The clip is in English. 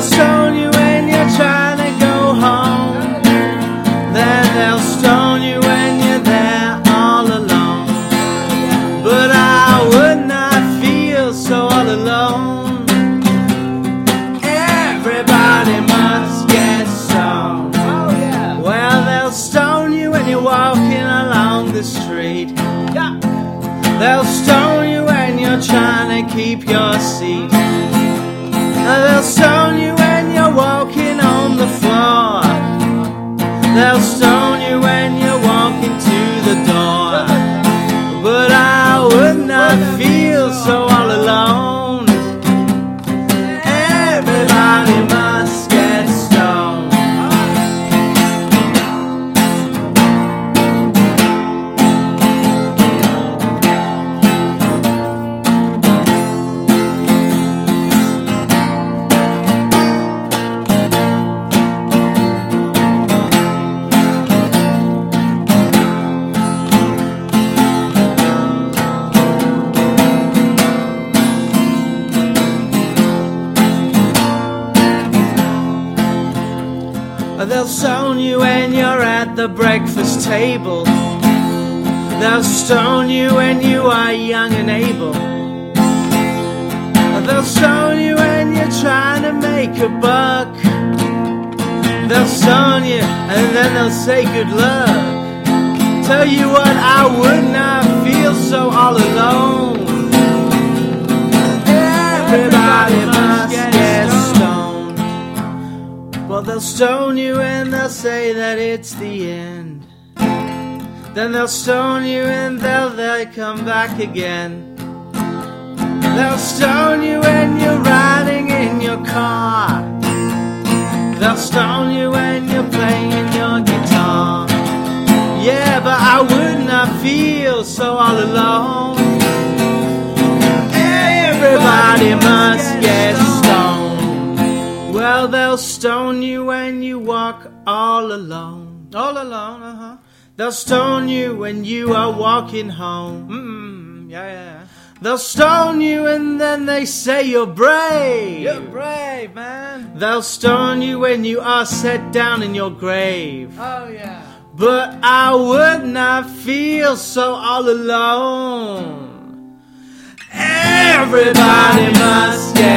They'll stone you when you're trying to go home. Then they'll stone you when you're there all alone. But I would not feel so all alone. Everybody must get stoned. Oh, well, they'll stone you when you're walking along the street. They'll stone you when you're trying to keep your seat. They'll stone you when you're walking on the floor. They'll stone you when you're walking to the door. But I would not feel They'll stone you when you're at the breakfast table. They'll stone you when you are young and able. They'll stone you when you're trying to make a buck. They'll stone you and then they'll say good luck. Tell you what, I would not feel so all alone. Well, they'll stone you and they'll say that it's the end. Then they'll stone you and they'll, they'll come back again. They'll stone you when you're riding in your car. They'll stone you when you're playing your guitar. Yeah, but I would not feel so all alone. Everybody must get they'll stone you when you walk all alone. All alone, uh huh. They'll stone you when you are walking home. Mm, yeah, yeah. They'll stone you and then they say you're brave. You're brave, man. They'll stone you when you are set down in your grave. Oh, yeah. But I would not feel so all alone. Everybody must get.